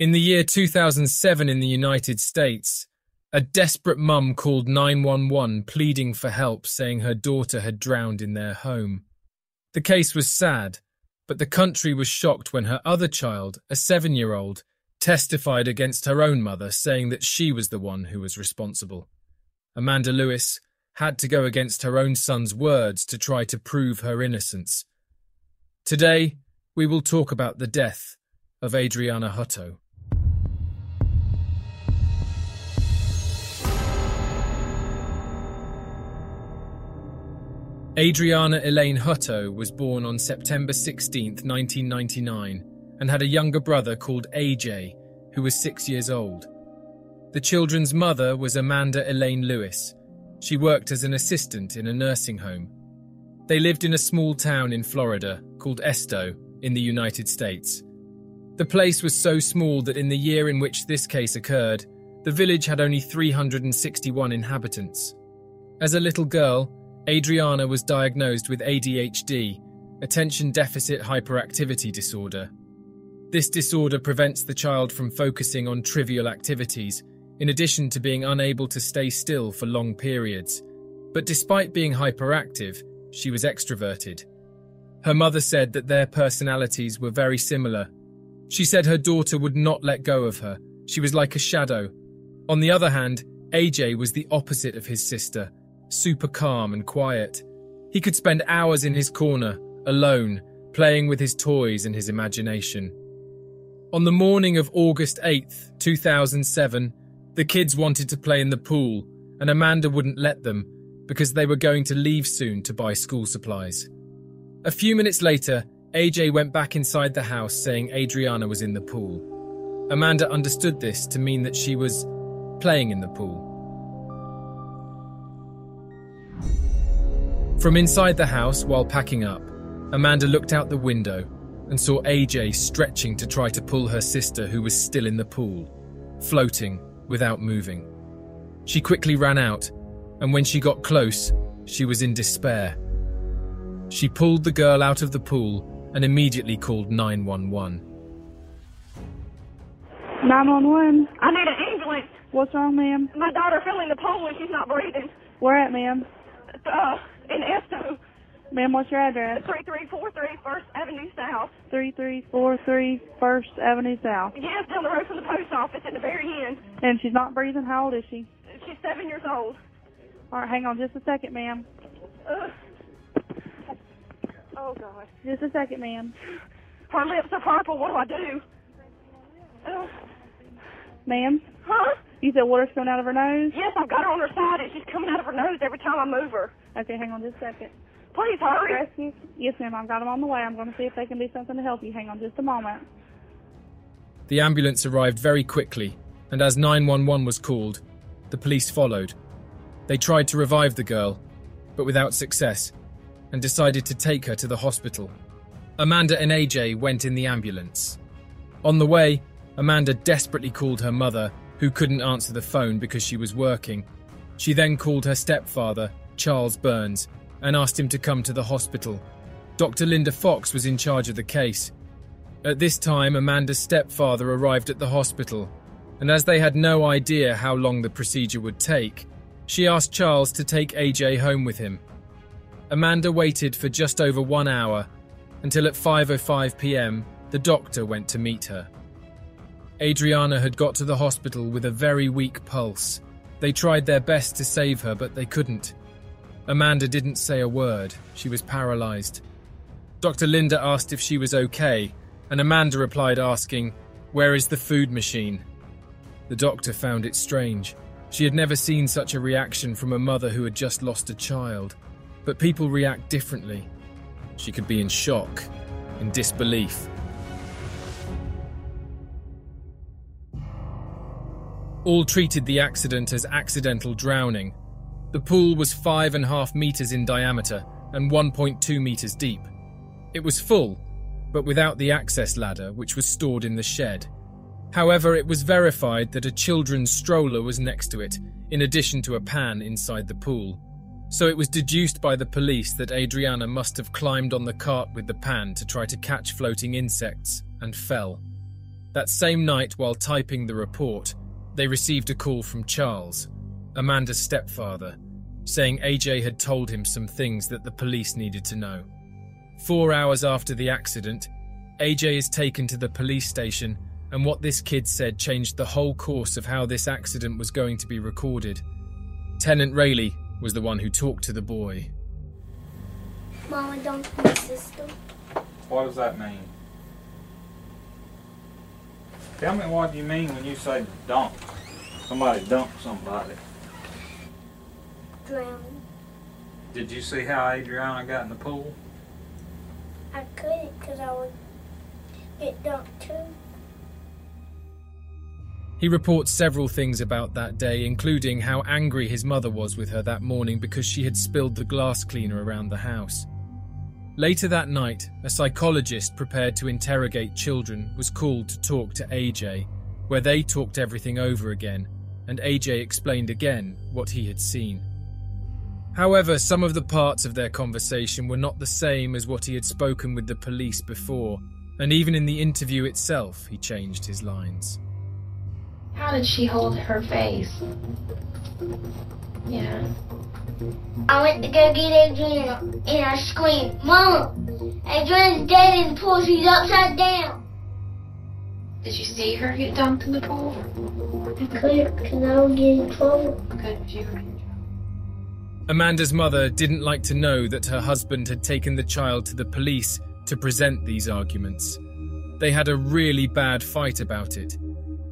In the year 2007 in the United States, a desperate mum called 911 pleading for help, saying her daughter had drowned in their home. The case was sad, but the country was shocked when her other child, a seven year old, testified against her own mother, saying that she was the one who was responsible. Amanda Lewis had to go against her own son's words to try to prove her innocence. Today, we will talk about the death of Adriana Hutto. Adriana Elaine Hutto was born on September 16, 1999, and had a younger brother called AJ, who was six years old. The children's mother was Amanda Elaine Lewis. She worked as an assistant in a nursing home. They lived in a small town in Florida called Esto in the United States. The place was so small that in the year in which this case occurred, the village had only 361 inhabitants. As a little girl, Adriana was diagnosed with ADHD, attention deficit hyperactivity disorder. This disorder prevents the child from focusing on trivial activities, in addition to being unable to stay still for long periods. But despite being hyperactive, she was extroverted. Her mother said that their personalities were very similar. She said her daughter would not let go of her. She was like a shadow. On the other hand, AJ was the opposite of his sister super calm and quiet. He could spend hours in his corner, alone, playing with his toys and his imagination. On the morning of August 8th, 2007, the kids wanted to play in the pool, and Amanda wouldn't let them because they were going to leave soon to buy school supplies. A few minutes later, AJ went back inside the house saying Adriana was in the pool. Amanda understood this to mean that she was playing in the pool. From inside the house while packing up, Amanda looked out the window and saw AJ stretching to try to pull her sister, who was still in the pool, floating without moving. She quickly ran out, and when she got close, she was in despair. She pulled the girl out of the pool and immediately called 911. 911. I need an ambulance. What's wrong, ma'am? My daughter fell in the pool and she's not breathing. Where at, ma'am? Uh, in Esto, Ma'am, what's your address? 3343 First Avenue South. 3343 First Avenue South. Yes, down the road from the post office at the very end. And she's not breathing. How old is she? She's seven years old. All right, hang on just a second, ma'am. Uh, oh, God. Just a second, ma'am. Her lips are purple. What do I do? Uh, Ma'am, huh? you said water's coming out of her nose? Yes, I've got her on her side and she's coming out of her nose every time I move her. Okay, hang on just a second. Please hurry. Rescue? Yes, ma'am, I've got them on the way. I'm going to see if they can do something to help you. Hang on just a moment. The ambulance arrived very quickly, and as 911 was called, the police followed. They tried to revive the girl, but without success, and decided to take her to the hospital. Amanda and AJ went in the ambulance. On the way, Amanda desperately called her mother, who couldn't answer the phone because she was working. She then called her stepfather, Charles Burns, and asked him to come to the hospital. Dr. Linda Fox was in charge of the case. At this time, Amanda's stepfather arrived at the hospital, and as they had no idea how long the procedure would take, she asked Charles to take AJ home with him. Amanda waited for just over one hour until at 5:05 p.m. the doctor went to meet her. Adriana had got to the hospital with a very weak pulse. They tried their best to save her, but they couldn't. Amanda didn't say a word. She was paralyzed. Dr. Linda asked if she was okay, and Amanda replied asking, Where is the food machine? The doctor found it strange. She had never seen such a reaction from a mother who had just lost a child. But people react differently. She could be in shock, in disbelief. All treated the accident as accidental drowning. The pool was five and a half meters in diameter and 1.2 meters deep. It was full, but without the access ladder, which was stored in the shed. However, it was verified that a children's stroller was next to it, in addition to a pan inside the pool. So it was deduced by the police that Adriana must have climbed on the cart with the pan to try to catch floating insects and fell. That same night, while typing the report, they received a call from Charles, Amanda's stepfather, saying AJ had told him some things that the police needed to know. Four hours after the accident, AJ is taken to the police station, and what this kid said changed the whole course of how this accident was going to be recorded. Tenant Rayleigh was the one who talked to the boy. Mama, don't my sister. What does that mean? Tell me what you mean when you say dump. Somebody dumped somebody. Drowning. Did you see how Adriana got in the pool? I couldn't because I would get dunked too. He reports several things about that day, including how angry his mother was with her that morning because she had spilled the glass cleaner around the house. Later that night, a psychologist prepared to interrogate children was called to talk to AJ, where they talked everything over again, and AJ explained again what he had seen. However, some of the parts of their conversation were not the same as what he had spoken with the police before, and even in the interview itself, he changed his lines. How did she hold her face? Yeah. I went to go get Adriana and I screamed, Mama, Adriana's dead in the pool. She's upside down. Did you see her get dumped in the pool? I couldn't because I would get in trouble. Good, you were in trouble. Amanda's mother didn't like to know that her husband had taken the child to the police to present these arguments. They had a really bad fight about it.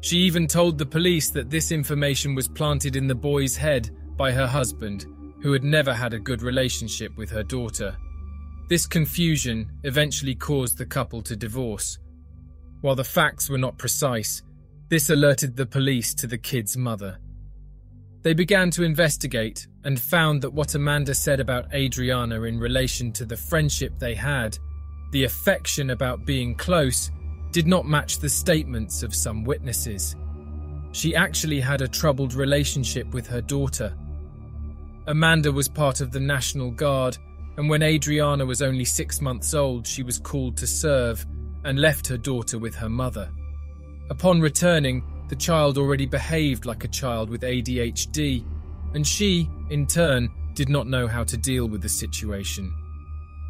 She even told the police that this information was planted in the boy's head by her husband, who had never had a good relationship with her daughter. This confusion eventually caused the couple to divorce. While the facts were not precise, this alerted the police to the kid's mother. They began to investigate and found that what Amanda said about Adriana in relation to the friendship they had, the affection about being close, did not match the statements of some witnesses. She actually had a troubled relationship with her daughter. Amanda was part of the National Guard, and when Adriana was only six months old, she was called to serve and left her daughter with her mother. Upon returning, the child already behaved like a child with ADHD, and she, in turn, did not know how to deal with the situation.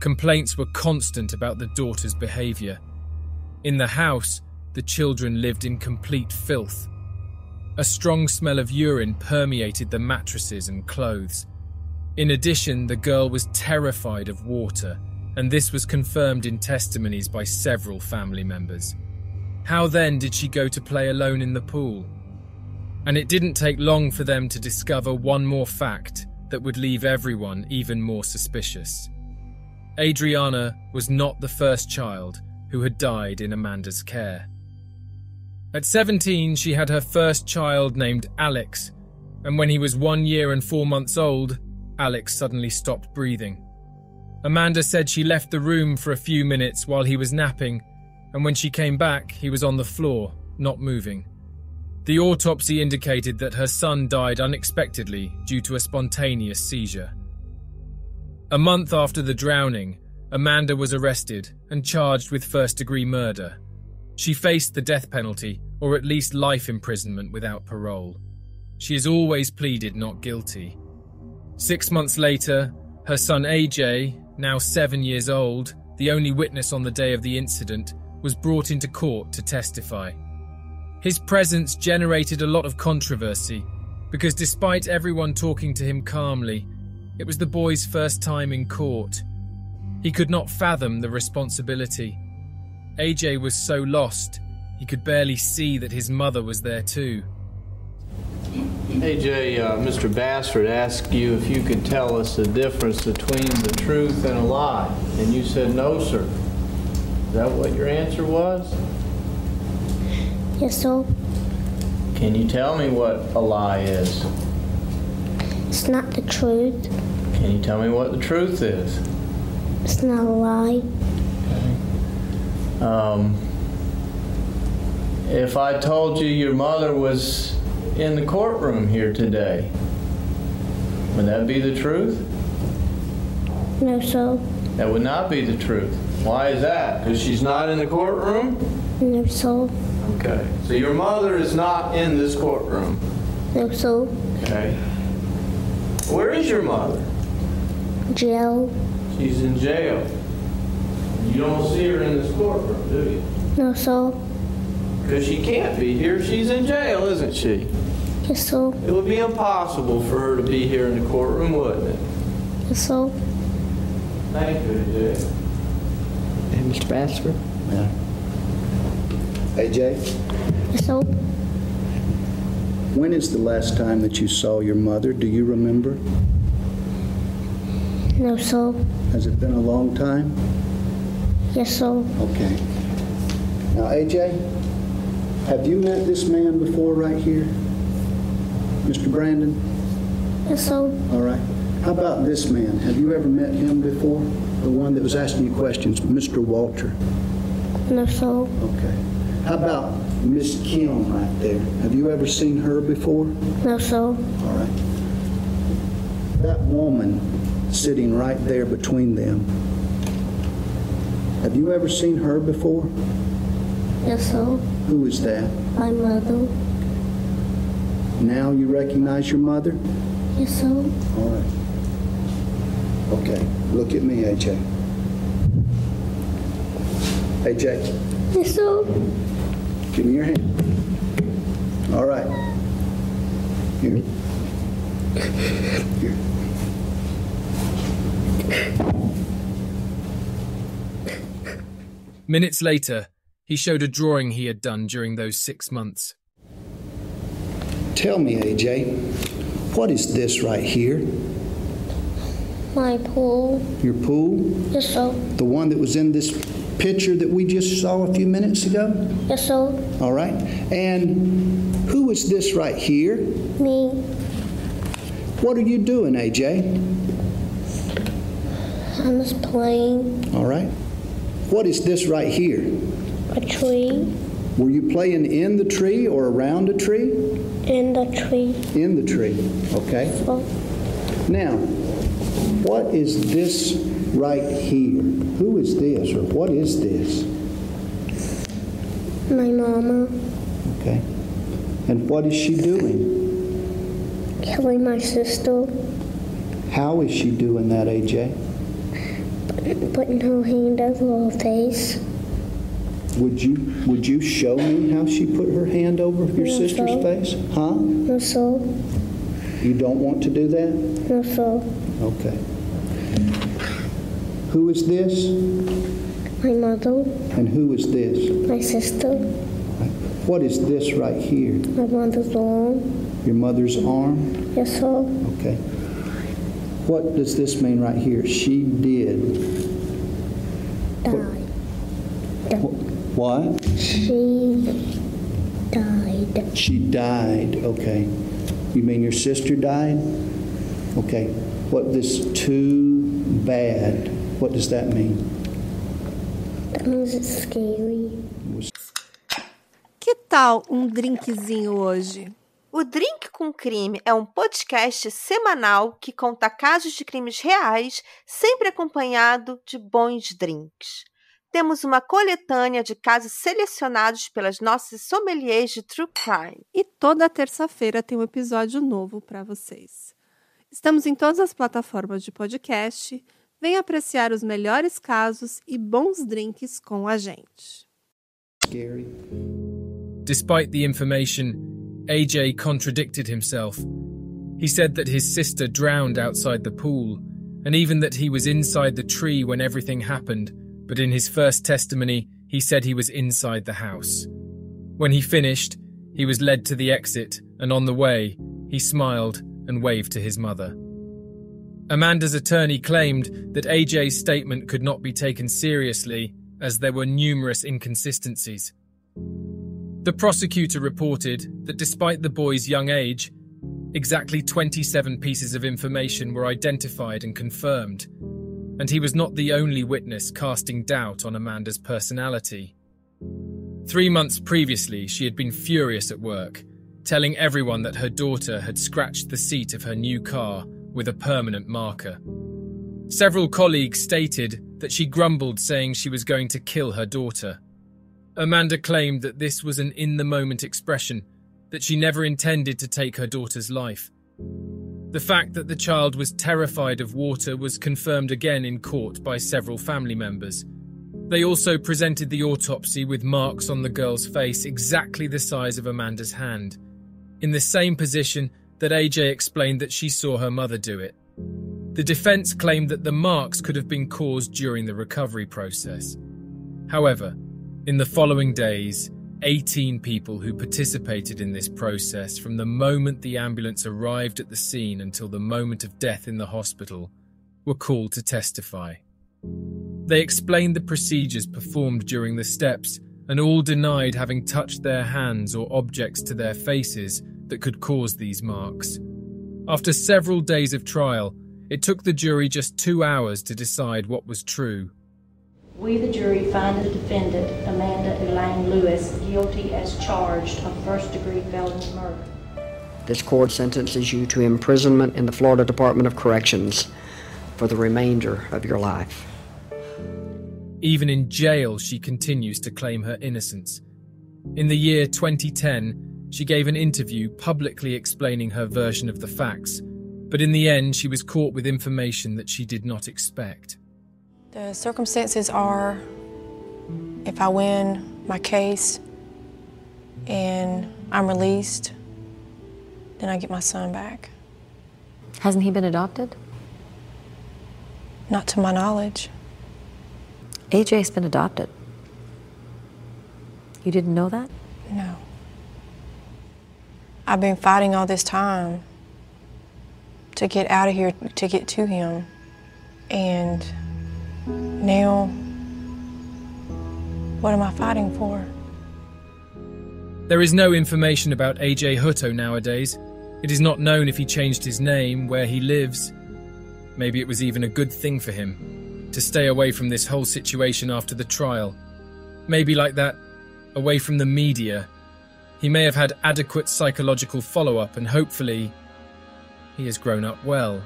Complaints were constant about the daughter's behaviour. In the house, the children lived in complete filth. A strong smell of urine permeated the mattresses and clothes. In addition, the girl was terrified of water, and this was confirmed in testimonies by several family members. How then did she go to play alone in the pool? And it didn't take long for them to discover one more fact that would leave everyone even more suspicious. Adriana was not the first child who had died in Amanda's care. At 17, she had her first child named Alex, and when he was one year and four months old, Alex suddenly stopped breathing. Amanda said she left the room for a few minutes while he was napping, and when she came back, he was on the floor, not moving. The autopsy indicated that her son died unexpectedly due to a spontaneous seizure. A month after the drowning, Amanda was arrested and charged with first degree murder. She faced the death penalty, or at least life imprisonment without parole. She has always pleaded not guilty. Six months later, her son AJ, now seven years old, the only witness on the day of the incident, was brought into court to testify. His presence generated a lot of controversy because despite everyone talking to him calmly, it was the boy's first time in court. He could not fathom the responsibility. AJ was so lost, he could barely see that his mother was there too. AJ, uh, Mr. Bassford asked you if you could tell us the difference between the truth and a lie, and you said no, sir. Is that what your answer was? Yes, sir. Can you tell me what a lie is? it's not the truth. Can you tell me what the truth is? It's not a lie. Um, if I told you your mother was in the courtroom here today, would that be the truth? No, sir. That would not be the truth. Why is that? Because she's not in the courtroom? no, so Okay. So your mother is not in this courtroom. No, so Okay. Where is your mother? jail. She's in jail. You don't see her in this courtroom, do you? No, so Because she can't be here. She's in jail, isn't she? yes, so It would be impossible for her to be here in the courtroom, wouldn't it? yes, so Thank you, AJ. And Mr. Bassford? AJ, yes, so when is the last time that you saw your mother? Do you remember? no, so Has it been a long time? yes, so Okay. Now, AJ, have you met this man before right here? Mr. Brandon? yes, so All right. How about this man? Have you ever met him before? The one that was asking you questions, Mr. Walter? no, so Okay. How about Miss Kim right there? Have you ever seen her before? no, sir. All right. That woman sitting right there between them, have you ever seen her before? yes, sir. Who is that? my mother. Now you recognize your mother? Yes, sir. All right. Okay, look at me, AJ. AJ, yes, so give me your hand. All right. Here. Here. Minutes later, he showed a drawing he had done during those six months. Tell me, AJ, what is this right here? my pool. Your pool? Yes, so The one that was in this picture that we just saw a few minutes ago? yes, so All right. And who is this right here? me. What are you doing, AJ? I'm just playing All right. What is this right here? a tree Were you playing in the tree or around a tree? in the tree. In the tree. Okay. So Now, what is this right here? Who is this or what is this? my mama Okay. And what is she doing? killing my sister, How is she doing that, AJ? putting her hand over her face. Would you would you show me how she put her hand over your No, sister's sir. face? Huh? No, so You don't want to do that? no, so Okay. Who is this my mother, and who is this? my sister, What is this right here? my mother's arm. Your mother's arm? Yes, sir. Okay. What does this mean right here? She did. died. Wh- What? She died. She died. Okay. You mean your sister died? Okay. What this too bad? What does that mean? That means it's scary. Que tal um drinkzinho hoje? O Drink com Crime é um podcast semanal que conta casos de crimes reais, sempre acompanhado de bons drinks. Temos uma coletânea de casos selecionados pelas nossas sommeliers de True Crime. E toda terça-feira tem um episódio novo para vocês. Estamos em todas as plataformas de podcast. Venha apreciar os melhores casos e bons drinks com a gente. Scary. Despite the information, AJ contradicted himself. He said that his sister drowned outside the pool, and even that he was inside the tree when everything happened, but in his first testimony, he said he was inside the house. When he finished, he was led to the exit, and on the way, he smiled and waved to his mother. Amanda's attorney claimed that AJ's statement could not be taken seriously as there were numerous inconsistencies. The prosecutor reported that despite the boy's young age, exactly 27 pieces of information were identified and confirmed, and he was not the only witness casting doubt on Amanda's personality. Three months previously, she had been furious at work, telling everyone that her daughter had scratched the seat of her new car with a permanent marker. Several colleagues stated that she grumbled, saying she was going to kill her daughter. Amanda claimed that this was an in the moment expression, that she never intended to take her daughter's life. The fact that the child was terrified of water was confirmed again in court by several family members. They also presented the autopsy with marks on the girl's face exactly the size of Amanda's hand, in the same position that AJ explained that she saw her mother do it. The defense claimed that the marks could have been caused during the recovery process. However, in the following days, 18 people who participated in this process from the moment the ambulance arrived at the scene until the moment of death in the hospital were called to testify. They explained the procedures performed during the steps and all denied having touched their hands or objects to their faces that could cause these marks. After several days of trial, it took the jury just two hours to decide what was true. We, the jury, find the defendant, Amanda Elaine Lewis, guilty as charged of first degree felony murder. This court sentences you to imprisonment in the Florida Department of Corrections for the remainder of your life. Even in jail, she continues to claim her innocence. In the year 2010, she gave an interview publicly explaining her version of the facts, but in the end, she was caught with information that she did not expect. The circumstances are if I win my case and I'm released, then I get my son back. Hasn't he been adopted? Not to my knowledge. AJ's been adopted. You didn't know that? No. I've been fighting all this time to get out of here, to get to him. And now, what am I fighting for? There is no information about AJ Hutto nowadays. It is not known if he changed his name, where he lives. Maybe it was even a good thing for him to stay away from this whole situation after the trial. Maybe like that, away from the media. He may have had adequate psychological follow up and hopefully he has grown up well.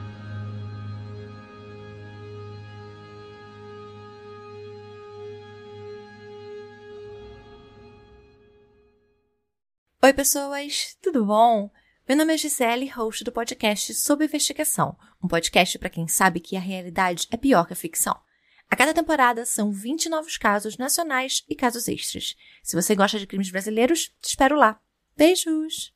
Oi, pessoas, tudo bom? Meu nome é Gisele, host do podcast Sob Investigação, um podcast para quem sabe que a realidade é pior que a ficção. A cada temporada são 20 novos casos nacionais e casos extras. Se você gosta de crimes brasileiros, te espero lá. Beijos!